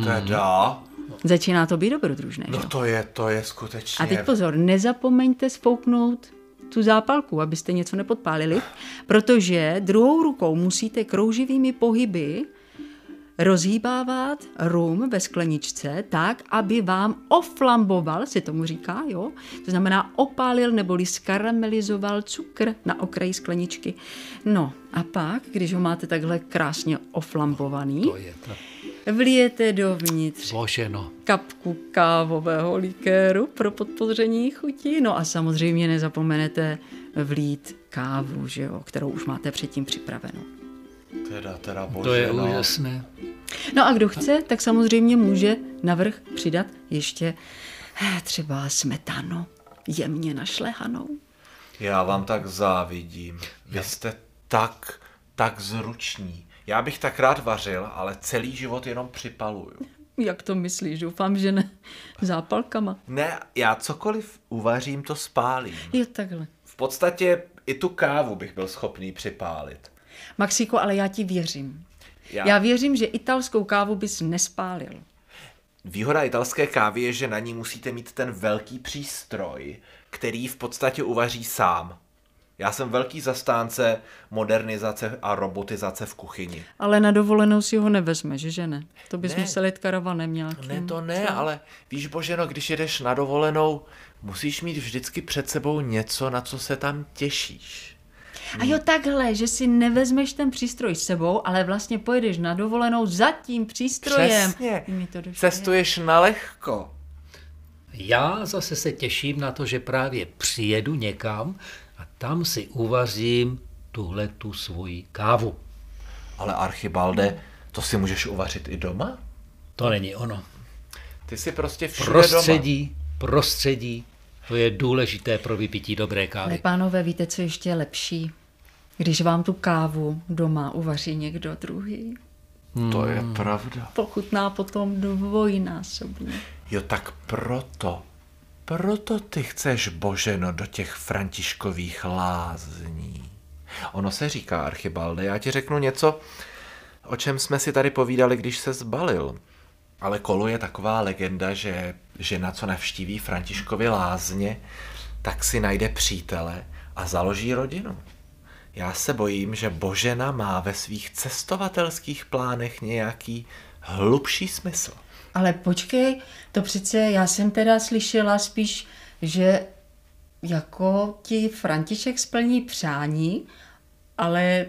Teda? Začíná to být dobrodružné. No že to je, to je skutečně... A teď pozor, nezapomeňte spouknout tu zápalku, abyste něco nepodpálili, protože druhou rukou musíte krouživými pohyby rozhýbávat rum ve skleničce tak, aby vám oflamboval, se tomu říká, jo? To znamená opálil neboli skaramelizoval cukr na okraji skleničky. No a pak, když ho máte takhle krásně oflambovaný, To je to. vlijete dovnitř Boženo. kapku kávového likéru pro podpoření chuti. No a samozřejmě nezapomenete vlít kávu, že jo, kterou už máte předtím připravenou. Teda, teda, bože, To je no. úžasné. No a kdo chce, tak samozřejmě může navrch přidat ještě eh, třeba smetanu jemně našlehanou. Já vám tak závidím. Vy jste tak, tak zruční. Já bych tak rád vařil, ale celý život jenom připaluju. Jak to myslíš? Doufám, že ne zápalkama. Ne, já cokoliv uvařím, to spálím. Jo, takhle. V podstatě i tu kávu bych byl schopný připálit. Maxiko, ale já ti věřím. Já- Já věřím, že italskou kávu bys nespálil. Výhoda italské kávy je, že na ní musíte mít ten velký přístroj, který v podstatě uvaří sám. Já jsem velký zastánce modernizace a robotizace v kuchyni. Ale na dovolenou si ho nevezmeš, že ne? To bys Ne. musel jít karavanem nějakým. Ne, to ne, ale víš, Boženo, když jedeš na dovolenou, musíš mít vždycky před sebou něco, na co se tam těšíš. A jo, takhle, že si nevezmeš ten přístroj s sebou, ale vlastně pojedeš na dovolenou za tím přístrojem. Přesně, Mi to došlo. cestuješ na lehko. Já zase se těším na to, že právě přijedu někam a tam si uvařím tuhle tu svoji kávu. Ale Archibalde, to si můžeš uvařit i doma? To není ono. Ty si prostě všude doma. Prostředí, prostředí, to je důležité pro vypití dobré Ale kávy. pánové, víte, co ještě je lepší? Když vám tu kávu doma uvaří někdo druhý. To je pravda. Pochutná potom dvojnásobně. Jo, tak proto, proto ty chceš, Boženo, do těch františkových lázní. Ono se říká, Archibalde, já ti řeknu něco, o čem jsme si tady povídali, když se zbalil. Ale koluje taková legenda, že žena, co navštíví Františkovy lázně, tak si najde přítele a založí rodinu. Já se bojím, že Božena má ve svých cestovatelských plánech nějaký hlubší smysl. Ale počkej, to přece já jsem teda slyšela spíš, že jako ti František splní přání, ale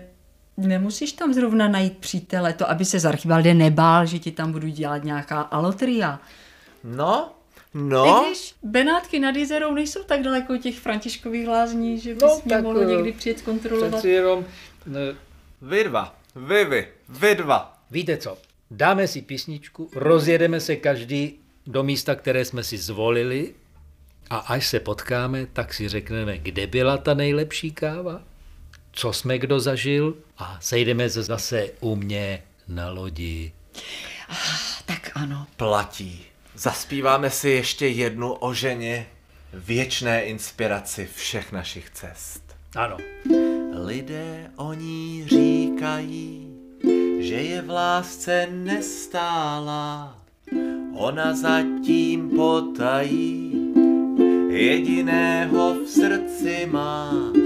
nemusíš tam zrovna najít přítele, to aby se z Archibalde nebál, že ti tam budu dělat nějaká alotria. No, I no, když Benátky nad jezerou nejsou tak daleko těch Františkových lázní, že bys No, mě tak, mohl eh, někdy přijet kontrolovat. jenom, ne, vy dva, vy vy, vy dva. víte co, dáme si písničku, rozjedeme se každý do místa, které jsme si zvolili a až se potkáme, tak si řekneme, kde byla ta nejlepší káva, co jsme kdo zažil a sejdeme se zase u mě na lodi. Tak ano. Platí. Zaspíváme si ještě jednu o ženě, věčné inspiraci všech našich cest. Ano. Lidé o ní říkají, že je v lásce nestála. Ona zatím potají, jediného v srdci má.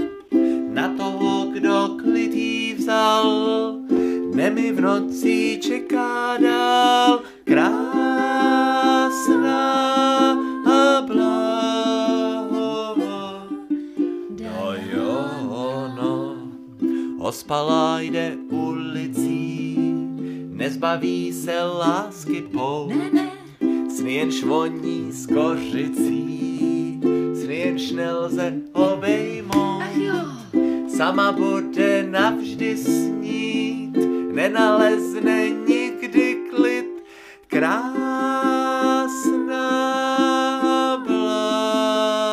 Jí vzal, nemi v noci čeká dál. Krásná a bláhová. No jo, no, ospalá jde ulicí, nezbaví se lásky pou. Ne, ne, Sny jenž voní s kořicí, sny jenž nelze obejmout. ach jo. Sama bude navždy snít, nenalezne nikdy klid. Krásná blahová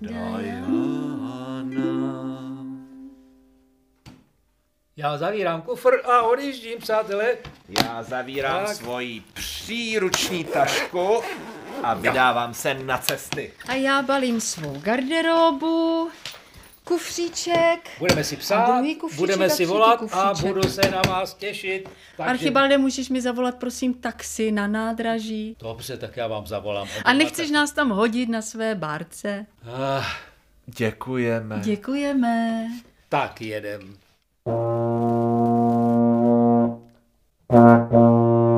Diana. Já zavírám kufr a odjíždím, přátelé. Já zavírám Tak. svoji příruční tašku a vydávám se na cesty. A já balím svou garderobu, kufříček. Budeme si psát, kufříček, budeme si volat a budu se na vás těšit. Takže... Archibalde, můžeš mi zavolat, prosím, taxi na nádraží. Dobře, tak já vám zavolám. A nechceš nás tam hodit na své bárce? Ah, děkujeme. Děkujeme. Tak jedem. Thank you.